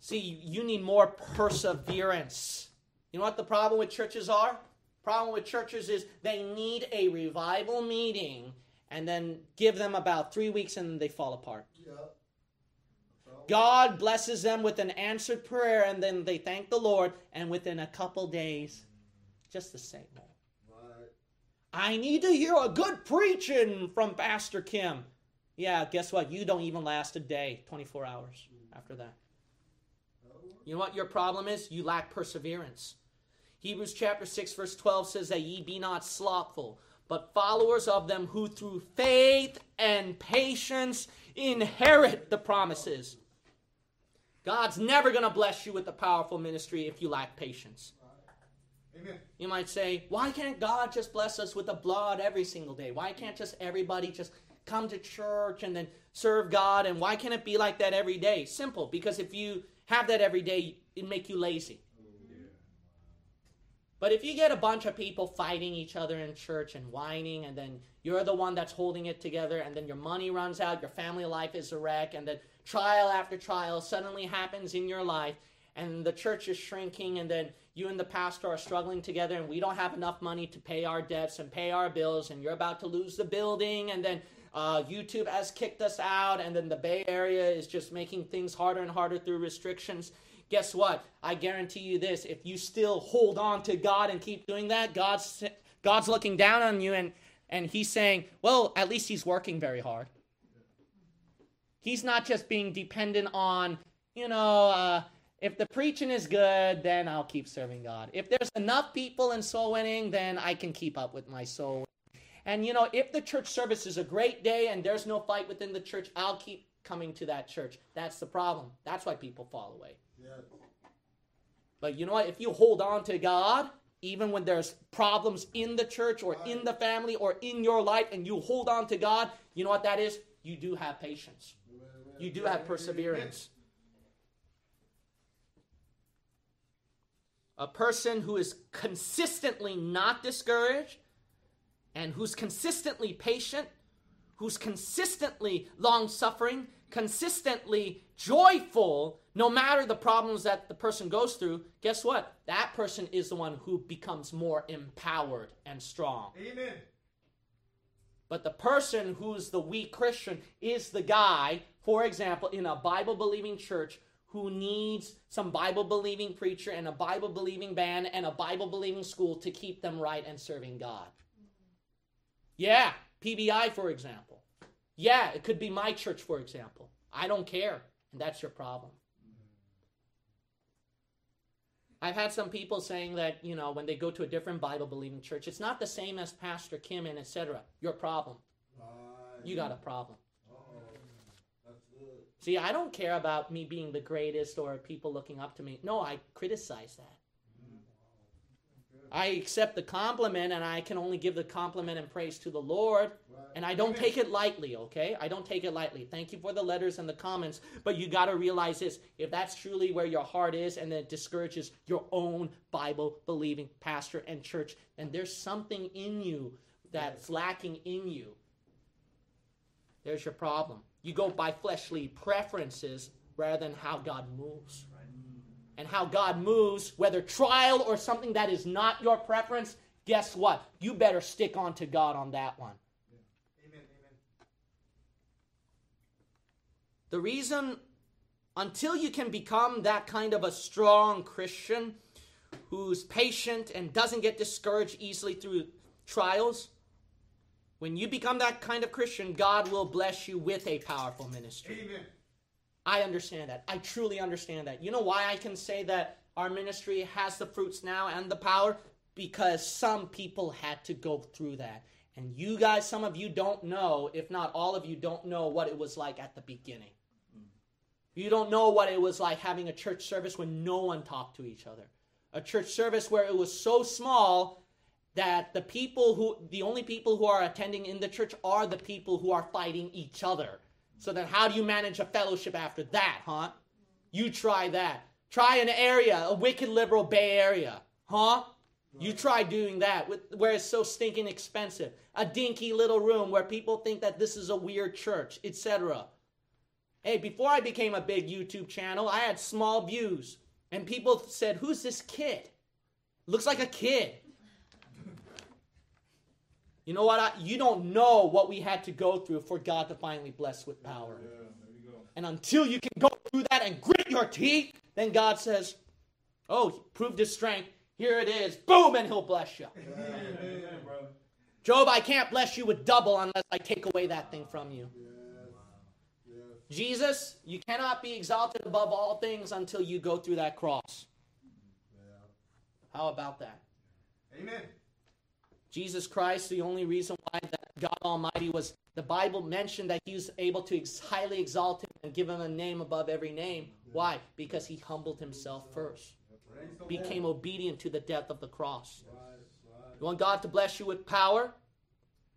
See, you need more perseverance. You know what the problem with churches are? Problem with churches is they need a revival meeting and then give them about three weeks and they fall apart. Yep. God blesses them with an answered prayer, and then they thank the Lord, and within a couple days, just the same. Right. I need to hear a good preaching from Pastor Kim. Yeah, guess what? You don't even last a day, 24 hours after that. Oh. You know what your problem is? You lack perseverance. Hebrews chapter 6, verse 12 says that ye be not slothful, but followers of them who through faith and patience inherit the promises. God's never going to bless you with a powerful ministry if you lack patience. Amen. You might say, why can't God just bless us with the blood every single day? Why can't just everybody just come to church and then serve God? And why can't it be like that every day? Simple, because if you have that every day, it make you lazy. But if you get a bunch of people fighting each other in church and whining, and then you're the one that's holding it together, and then your money runs out, your family life is a wreck, and then trial after trial suddenly happens in your life, and the church is shrinking, and then you and the pastor are struggling together, and we don't have enough money to pay our debts and pay our bills, and you're about to lose the building, and then uh, YouTube has kicked us out, and then the Bay Area is just making things harder and harder through restrictions. Guess what? I guarantee you this: if you still hold on to God and keep doing that, God's God's looking down on you, and and He's saying, "Well, at least He's working very hard." He's not just being dependent on, you know, uh, If the preaching is good, then I'll keep serving God. If there's enough people in soul winning, then I can keep up with my soul. And you know, if the church service is a great day and there's no fight within the church, I'll keep coming to that church. That's the problem. That's why people fall away. But you know what? If you hold on to God, even when there's problems in the church or in the family or in your life, and you hold on to God, you know what that is? You do have patience. You do have perseverance. A person who is consistently not discouraged and who's consistently patient, who's consistently long suffering, consistently joyful, no matter the problems that the person goes through, guess what? That person is the one who becomes more empowered and strong. Amen. But the person who's the weak Christian is the guy, for example, in a Bible believing church who needs some Bible believing preacher and a Bible believing band and a Bible believing school to keep them right and serving God. Yeah, PBI, for example. Yeah, it could be my church, for example. I don't care, and that's your problem. I've had some people saying that, you know, when they go to a different Bible believing church, it's not the same as Pastor Kim and etc. Your problem. Right. You got a problem. Uh-oh. That's good. See, I don't care about me being the greatest or people looking up to me. No, I criticize that. I accept the compliment and I can only give the compliment and praise to the Lord. Right. And I don't take it lightly, okay? I don't take it lightly. Thank you for the letters and the comments, but you got to realize this. If that's truly where your heart is and it discourages your own Bible believing pastor and church, then there's something in you that's lacking in you. There's your problem. You go by fleshly preferences rather than how God moves. And how God moves, whether trial or something that is not your preference, guess what? You better stick on to God on that one. Amen. Amen. The reason, until you can become that kind of a strong Christian who's patient and doesn't get discouraged easily through trials, when you become that kind of Christian, God will bless you with a powerful ministry. Amen. I understand that. I truly understand that. You know why I can say that our ministry has the fruits now and the power? Because some people had to go through that. And you guys, some of you don't know, if not all of you, don't know what it was like at the beginning. You don't know what it was like having a church service when no one talked to each other. A church service where it was so small that the people who, the only people who are attending in the church are the people who are fighting each other. So then, how do you manage a fellowship after that, huh? You try that. Try an area, a wicked liberal Bay Area, huh? You try doing that with, where it's so stinking expensive. A dinky little room where people think that this is a weird church, etc. Hey, before I became a big YouTube channel, I had small views. And people said, Who's this kid? Looks like a kid. You know what? I, you don't know what we had to go through for God to finally bless with power. Yeah, there you go. And until you can go through that and grit your teeth, then God says, Oh, prove his strength. Here it is. Boom, and he'll bless you. Bro. Job, I can't bless you with double unless I take away that thing from you. Jesus, you cannot be exalted above all things until you go through that cross. Yeah. How about that? Amen. Jesus Christ, the only reason why that God Almighty was, the Bible mentioned that he was able to ex- highly exalt him and give him a name above every name. Why? Because he humbled himself first, became obedient to the death of the cross. You want God to bless you with power?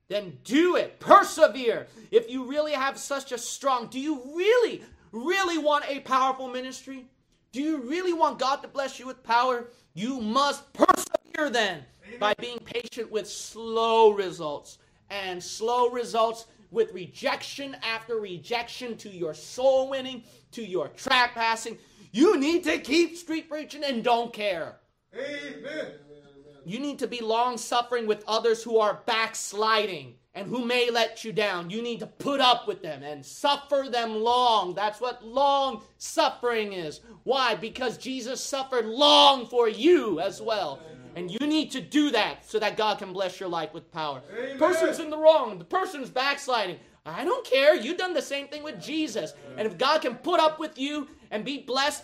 Then do it. Persevere. If you really have such a strong, do you really, really want a powerful ministry? Do you really want God to bless you with power? You must persevere then by being patient with slow results and slow results with rejection after rejection to your soul winning, to your tract passing. You need to keep street preaching and don't care. Amen. You need to be long suffering with others who are backsliding and who may let you down. You need to put up with them and suffer them long. That's what long suffering is. Why? Because Jesus suffered long for you as well. And you need to do that so that God can bless your life with power. Amen. Person's in the wrong. The person's backsliding. I don't care. You've done the same thing with Jesus. And if God can put up with you and be blessed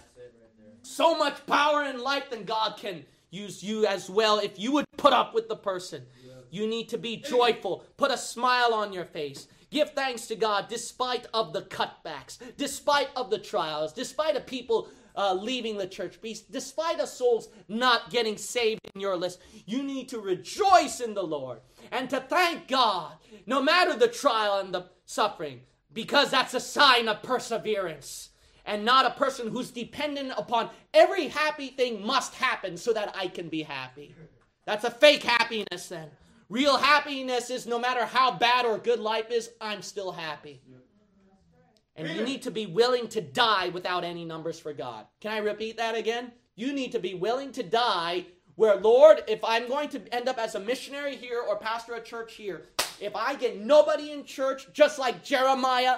so much power in life, then God can use you as well if you would put up with the person. You need to be joyful. Put a smile on your face. Give thanks to God despite of the cutbacks, despite of the trials, despite of people uh, leaving the church, despite of souls not getting saved in your list. You need to rejoice in the Lord and to thank God no matter the trial and the suffering because that's a sign of perseverance and not a person who's dependent upon every happy thing must happen so that I can be happy. That's a fake happiness then. Real happiness is no matter how bad or good life is, I'm still happy. And you need to be willing to die without any numbers for God. Can I repeat that again? You need to be willing to die where, Lord, if I'm going to end up as a missionary here or pastor a church here, if I get nobody in church just like Jeremiah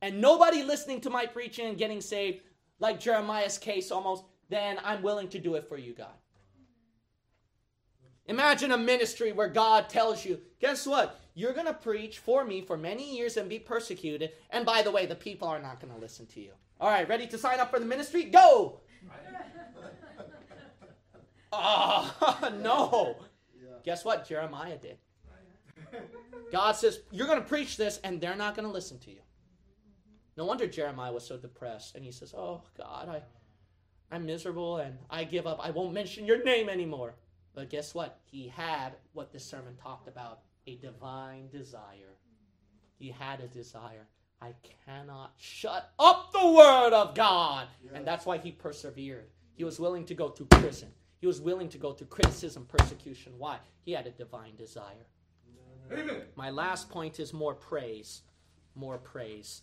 and nobody listening to my preaching and getting saved, like Jeremiah's case almost, then I'm willing to do it for you, God. Imagine a ministry where God tells you, guess what? You're going to preach for me for many years and be persecuted. And by the way, the people are not going to listen to you. All right, ready to sign up for the ministry? Go! Ah, oh, no. Yeah. Guess what? Jeremiah did. God says, You're going to preach this, and they're not going to listen to you. No wonder Jeremiah was so depressed. And he says, Oh, God, I, I'm miserable and I give up. I won't mention your name anymore. But guess what? He had what this sermon talked about a divine desire. He had a desire. I cannot shut up the word of God. And that's why he persevered. He was willing to go to prison. He was willing to go through criticism, persecution. Why? He had a divine desire. Amen. My last point is more praise. More praise.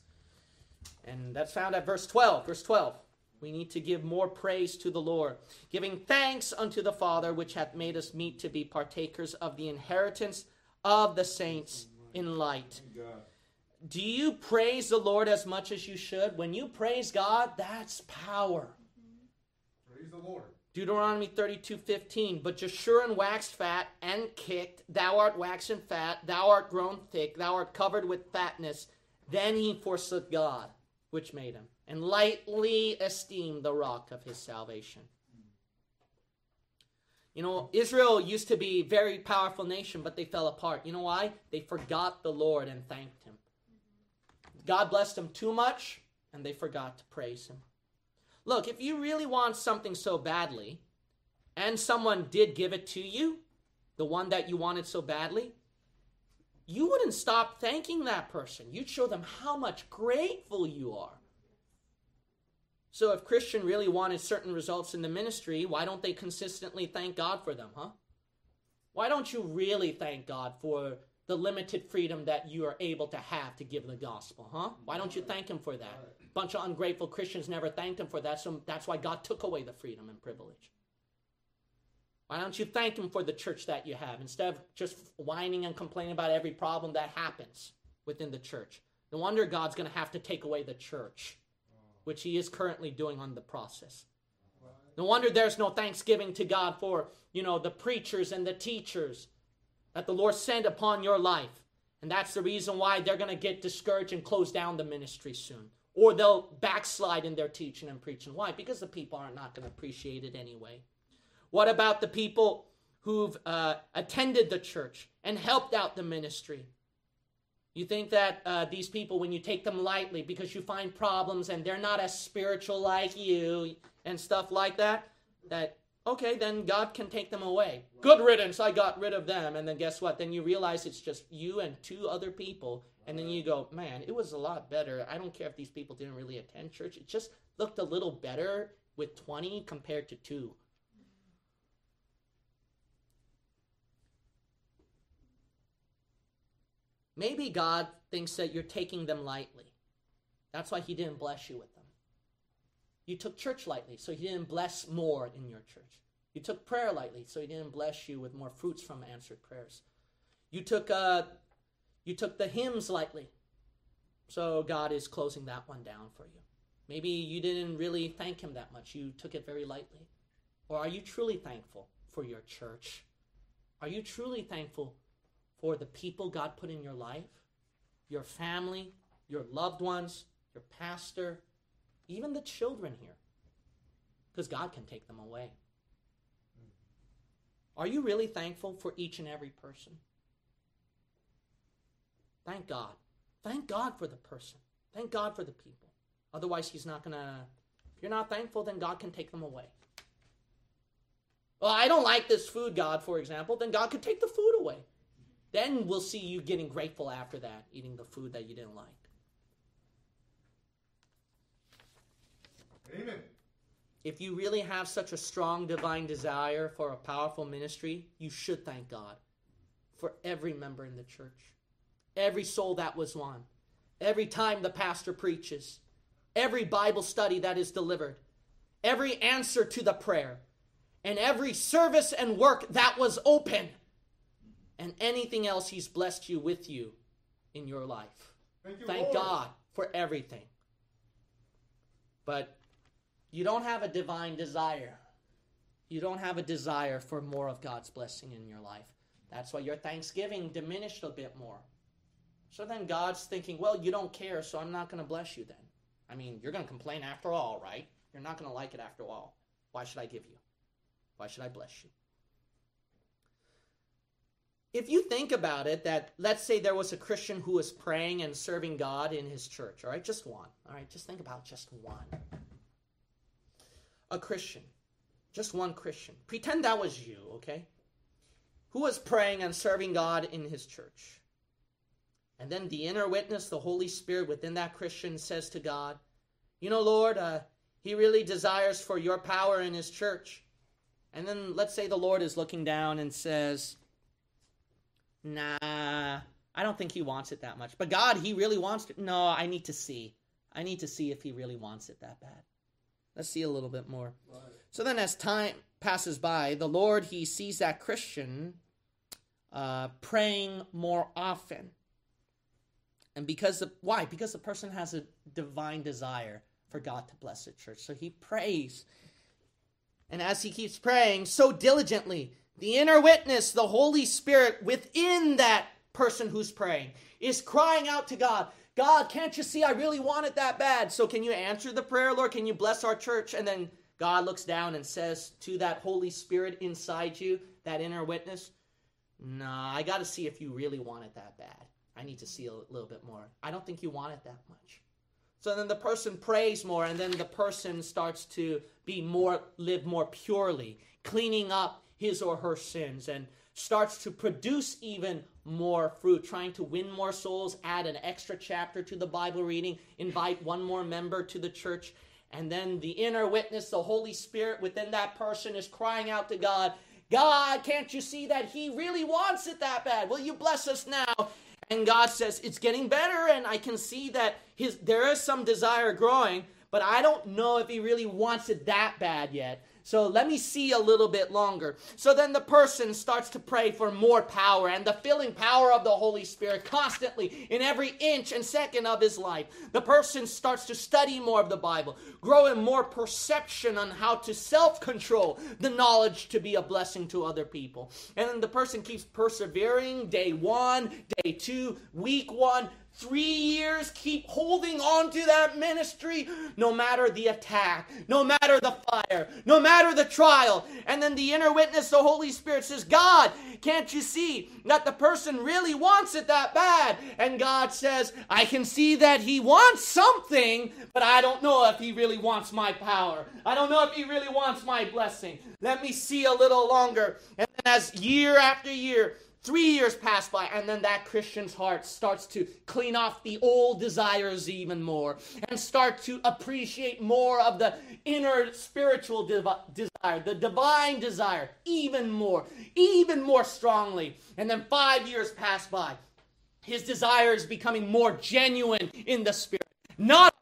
And that's found at verse 12. Verse 12. We need to give more praise to the Lord, giving thanks unto the Father, which hath made us meet to be partakers of the inheritance of the saints in light. Do you praise the Lord as much as you should? When you praise God, that's power. Praise the Lord. Deuteronomy 32 15. But Jeshurun waxed fat and kicked. Thou art waxen fat. Thou art grown thick. Thou art covered with fatness. Then he forsook God, which made him, and lightly esteem the rock of his salvation. You know, Israel used to be a very powerful nation, but they fell apart. You know why? They forgot the Lord and thanked him. God blessed them too much, and they forgot to praise him. Look, if you really want something so badly, and someone did give it to you, the one that you wanted so badly, you wouldn't stop thanking that person. You'd show them how much grateful you are. So if Christian really wanted certain results in the ministry, why don't they consistently thank God for them, huh? Why don't you really thank God for the limited freedom that you are able to have to give the gospel, huh? Why don't you thank him for that? A bunch of ungrateful Christians never thanked him for that, so that's why God took away the freedom and privilege. Why don't you thank Him for the church that you have instead of just whining and complaining about every problem that happens within the church? No wonder God's going to have to take away the church, which He is currently doing on the process. No wonder there's no thanksgiving to God for, you know, the preachers and the teachers that the Lord sent upon your life. And that's the reason why they're going to get discouraged and close down the ministry soon. Or they'll backslide in their teaching and preaching. Why? Because the people are not going to appreciate it anyway. What about the people who've uh, attended the church and helped out the ministry? You think that uh, these people, when you take them lightly because you find problems and they're not as spiritual like you and stuff like that, that, okay, then God can take them away. Good riddance, I got rid of them. And then guess what? Then you realize it's just you and two other people. And then you go, man, it was a lot better. I don't care if these people didn't really attend church. It just looked a little better with 20 compared to two. Maybe God thinks that you're taking them lightly. That's why He didn't bless you with them. You took church lightly, so He didn't bless more in your church. You took prayer lightly, so He didn't bless you with more fruits from answered prayers. You took uh, you took the hymns lightly, so God is closing that one down for you. Maybe you didn't really thank Him that much. You took it very lightly. Or are you truly thankful for your church? Are you truly thankful for the people God put in your life, your family, your loved ones, your pastor, even the children here. because God can take them away. Are you really thankful for each and every person? Thank God. Thank God for the person. Thank God for the people. Otherwise, He's not going to. If you're not thankful, then God can take them away. Well, I don't like this food, God, for example, then God could take the food away. Then we'll see you getting grateful after that, eating the food that you didn't like. Amen. If you really have such a strong divine desire for a powerful ministry, you should thank God for every member in the church, every soul that was won, every time the pastor preaches, every Bible study that is delivered, every answer to the prayer, and every service and work that was open, and anything else He's blessed you with you in your life. Thank you, Thank God for everything. But you don't have a divine desire. You don't have a desire for more of God's blessing in your life. That's why your thanksgiving diminished a bit more. So then God's thinking, well, you don't care, so I'm not going to bless you then. I mean, you're going to complain after all, right? You're not going to like it after all. Why should I give you? Why should I bless you? If you think about it, that let's say there was a Christian who was praying and serving God in his church, all right? Just one. All right, just think about just one. A Christian. Just one Christian. Pretend that was you, okay? Who was praying and serving God in his church. And then the inner witness, the Holy Spirit within that Christian says to God, You know, Lord, uh, he really desires for your power in his church. And then let's say the Lord is looking down and says, Nah, I don't think he wants it that much. But God, he really wants it. No, I need to see. I need to see if he really wants it that bad. Let's see a little bit more. So then, as time passes by, the Lord, he sees that Christian uh, praying more often. And because of, why? Because the person has a divine desire for God to bless the church. So he prays. And as he keeps praying so diligently, the inner witness, the Holy Spirit within that person who's praying, is crying out to God, God, can't you see I really want it that bad? So can you answer the prayer, Lord? Can you bless our church? And then God looks down and says to that Holy Spirit inside you, that inner witness, Nah, I got to see if you really want it that bad. I need to see a little bit more. I don't think you want it that much. So then the person prays more, and then the person starts to be more, live more purely, cleaning up his or her sins, and starts to produce even more fruit, trying to win more souls, add an extra chapter to the Bible reading, invite one more member to the church. And then the inner witness, the Holy Spirit within that person, is crying out to God, God, can't you see that He really wants it that bad? Will you bless us now? And God says, It's getting better, and I can see that his there is some desire growing, but I don't know if he really wants it that bad yet. So let me see a little bit longer. So then the person starts to pray for more power and the filling power of the Holy Spirit constantly in every inch and second of his life. The person starts to study more of the Bible, grow in more perception on how to self control the knowledge to be a blessing to other people. And then the person keeps persevering day one, day two, week one, three years, keep holding on to that ministry no matter the attack, no matter the fire, no matter the trial. And then the inner witness, the Holy Spirit says, God, can't you see that the person really wants it that bad? And God says, I can see that he wants something, but I don't know if he really wants my power. I don't know if he really wants my blessing. Let me see a little longer. And as year after year, Three years pass by, and then that Christian's heart starts to clean off the old desires even more and start to appreciate more of the inner spiritual desire, the divine desire, even more, even more strongly. And then five years pass by. His desire is becoming more genuine in the spirit, not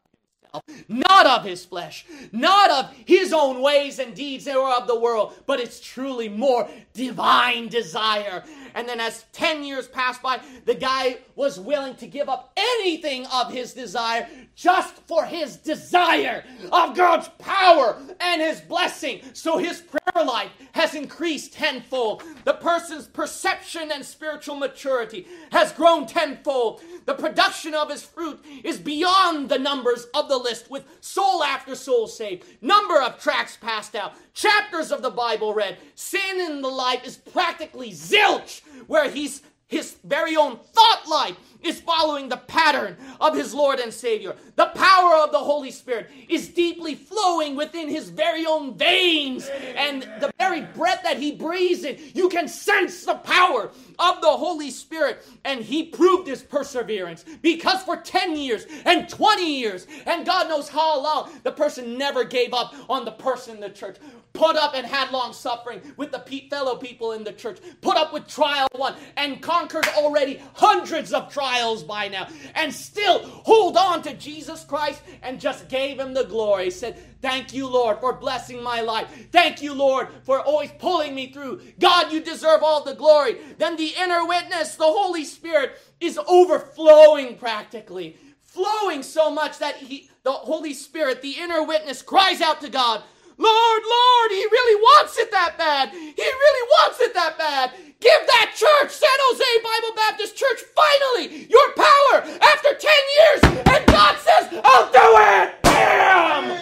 not of his flesh, not of his own ways and deeds that or of the world, but it's truly more divine desire. And then as 10 years passed by, the guy was willing to give up anything of his desire just for his desire of God's power and his blessing. So his prayer life has increased tenfold. The person's perception and spiritual maturity has grown tenfold. The production of his fruit is beyond the numbers of the list with soul after soul saved, number of tracts passed out, chapters of the Bible read. Sin in the life is practically zilch, where he's his very own thought life is following the pattern of his Lord and Savior. The power of the Holy Spirit is deeply flowing within his very own veins. And the very breath that he breathes in, you can sense the power of the Holy Spirit. And he proved his perseverance because for 10 years and 20 years, and God knows how long, the person never gave up on the person in the church put up and had long suffering with the fellow people in the church, put up with trial one, and conquered already hundreds of trials by now, and still hold on to Jesus Christ and just gave him the glory. Said, Thank you, Lord, for blessing my life. Thank you, Lord, for always pulling me through. God, you deserve all the glory. Then the inner witness, the Holy Spirit, is overflowing practically. Flowing so much that he, the Holy Spirit, the inner witness, cries out to God, Lord, Lord, he really wants it that bad. He really wants it that bad. Give that church, San Jose Bible Baptist Church, finally your power after 10 years. And God says, I'll do it. Bam!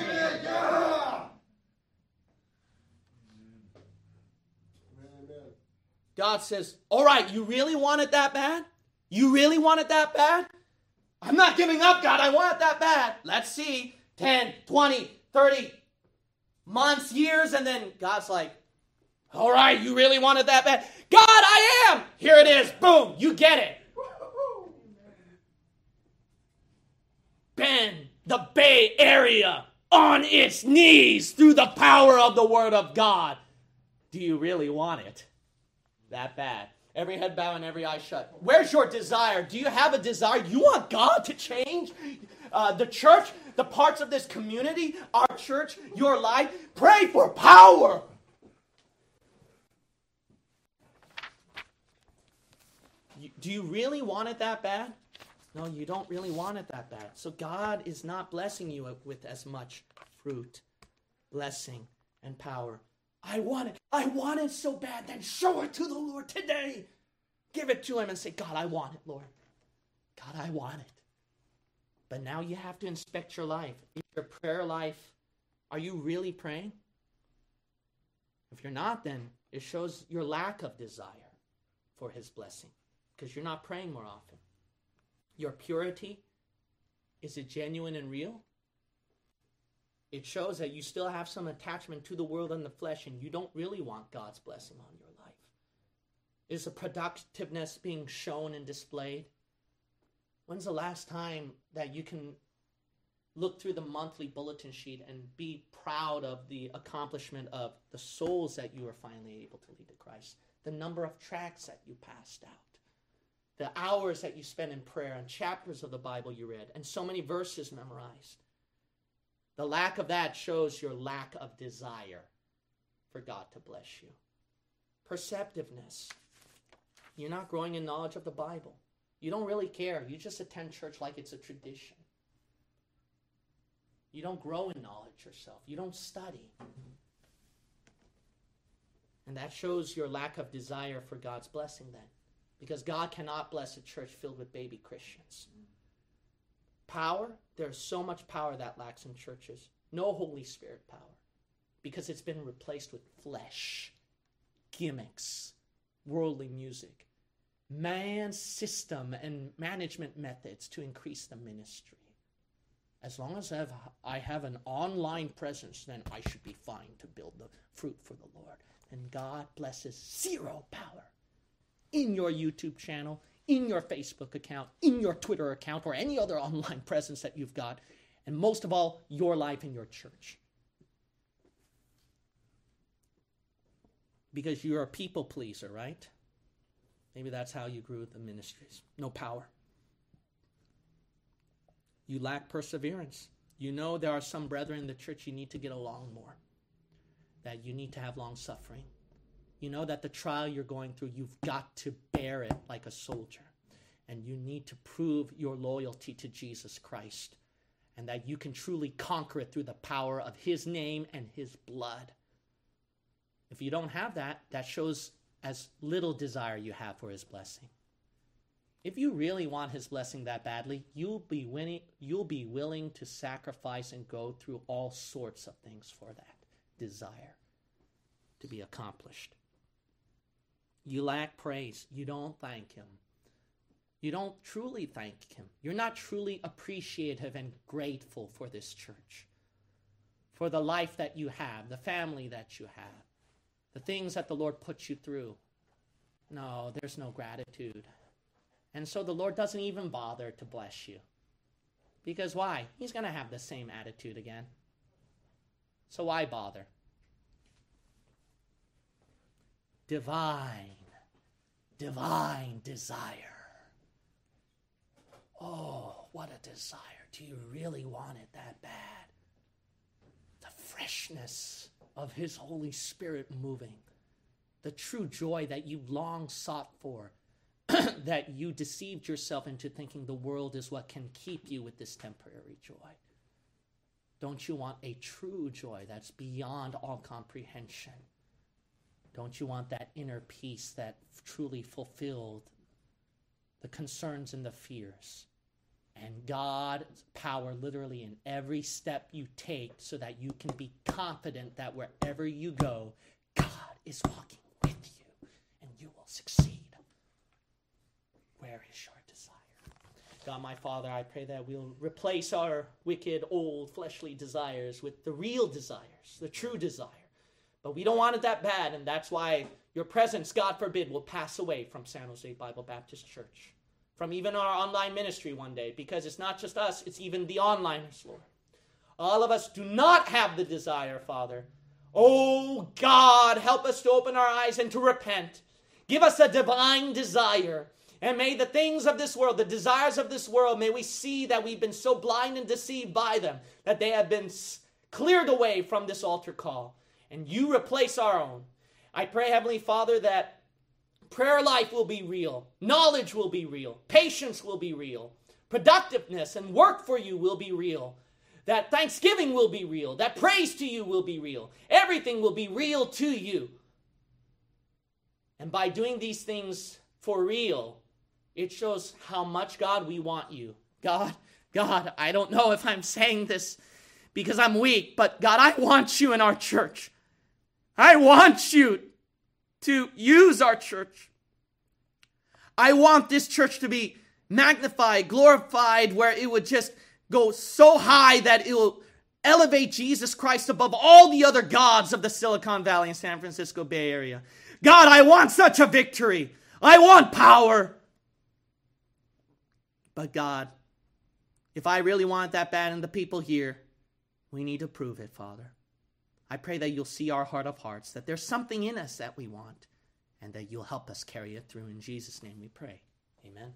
God says, All right, you really want it that bad? You really want it that bad? I'm not giving up, God. I want it that bad. Let's see. 10, 20, 30, months, years, and then God's like, all right, you really wanted that bad? God, I am! Here it is. Boom, you get it. Bend the Bay Area on its knees through the power of the Word of God. Do you really want it that bad? Every head bow and every eye shut. Where's your desire? Do you have a desire? You want God to change uh, the church? the parts of this community, our church, your life. Pray for power. Do you really want it that bad? No, you don't really want it that bad. So God is not blessing you with as much fruit, blessing, and power. I want it. I want it so bad. Then show it to the Lord today. Give it to Him and say, God, I want it, Lord. God, I want it. But now you have to inspect your life. Your prayer life, are you really praying? If you're not, then it shows your lack of desire for his blessing because you're not praying more often. Your purity, is it genuine and real? It shows that you still have some attachment to the world and the flesh and you don't really want God's blessing on your life. Is the productiveness being shown and displayed? When's the last time that you can look through the monthly bulletin sheet and be proud of the accomplishment of the souls that you were finally able to lead to Christ, the number of tracts that you passed out, the hours that you spent in prayer, and chapters of the Bible you read, and so many verses memorized? The lack of that shows your lack of desire for God to bless you. Perceptiveness. You're not growing in knowledge of the Bible. You don't really care. You just attend church like it's a tradition. You don't grow in knowledge yourself. You don't study. And that shows your lack of desire for God's blessing then. Because God cannot bless a church filled with baby Christians. Power, there's so much power that lacks in churches. No Holy Spirit power. Because it's been replaced with flesh, gimmicks, worldly music man's system and management methods to increase the ministry. As long as I have, I have an online presence, then I should be fine to build the fruit for the Lord. And God blesses zero power in your YouTube channel, in your Facebook account, in your Twitter account, or any other online presence that you've got, and most of all, your life in your church. Because you're a people pleaser, right? Maybe that's how you grew the ministries. No power. You lack perseverance. You know there are some brethren in the church you need to get along more, that you need to have long suffering. You know that the trial you're going through, you've got to bear it like a soldier. And you need to prove your loyalty to Jesus Christ and that you can truly conquer it through the power of His name and His blood. If you don't have that, that shows as little desire you have for his blessing. if you really want his blessing that badly, you'll be winning, you'll be willing to sacrifice and go through all sorts of things for that desire to be accomplished. You lack praise, you don't thank him. You don't truly thank him. You're not truly appreciative and grateful for this church, for the life that you have, the family that you have, the things that the Lord puts you through. No, there's no gratitude. And so the Lord doesn't even bother to bless you. Because why? He's going to have the same attitude again. So why bother? Divine, divine desire. Oh, what a desire. Do you really want it that bad? The freshness of His Holy Spirit moving, the true joy that you long sought for that you deceived yourself into thinking the world is what can keep you with this temporary joy. Don't you want a true joy that's beyond all comprehension? Don't you want that inner peace that truly fulfilled the concerns and the fears? And God's power literally in every step you take so that you can be confident that wherever you go, God is walking with you and you will succeed. Where is your desire? God, my Father, I pray that we'll replace our wicked, old, fleshly desires with the real desires, the true desire. But we don't want it that bad, and that's why your presence, God forbid, will pass away from San Jose Bible Baptist Church, from even our online ministry one day, because it's not just us, it's even the onliners, Lord. All of us do not have the desire, Father. Oh, God, help us to open our eyes and to repent. Give us a divine desire and may the things of this world, the desires of this world, may we see that we've been so blind and deceived by them that they have been cleared away from this altar call. And you replace our own. I pray, Heavenly Father, that prayer life will be real, knowledge will be real, patience will be real, productiveness and work for you will be real. That thanksgiving will be real, that praise to you will be real. Everything will be real to you. And by doing these things for real, it shows how much, God, we want you. God, God, I don't know if I'm saying this because I'm weak, but God, I want you in our church. I want you to use our church. I want this church to be magnified, glorified, where it would just go so high that it will elevate Jesus Christ above all the other gods of the Silicon Valley and San Francisco Bay Area. God, I want such a victory. I want power. But God, if I really want that bad and the people here, we need to prove it, Father. I pray that you'll see our heart of hearts, that there's something in us that we want, and that you'll help us carry it through. In Jesus' name we pray. Amen.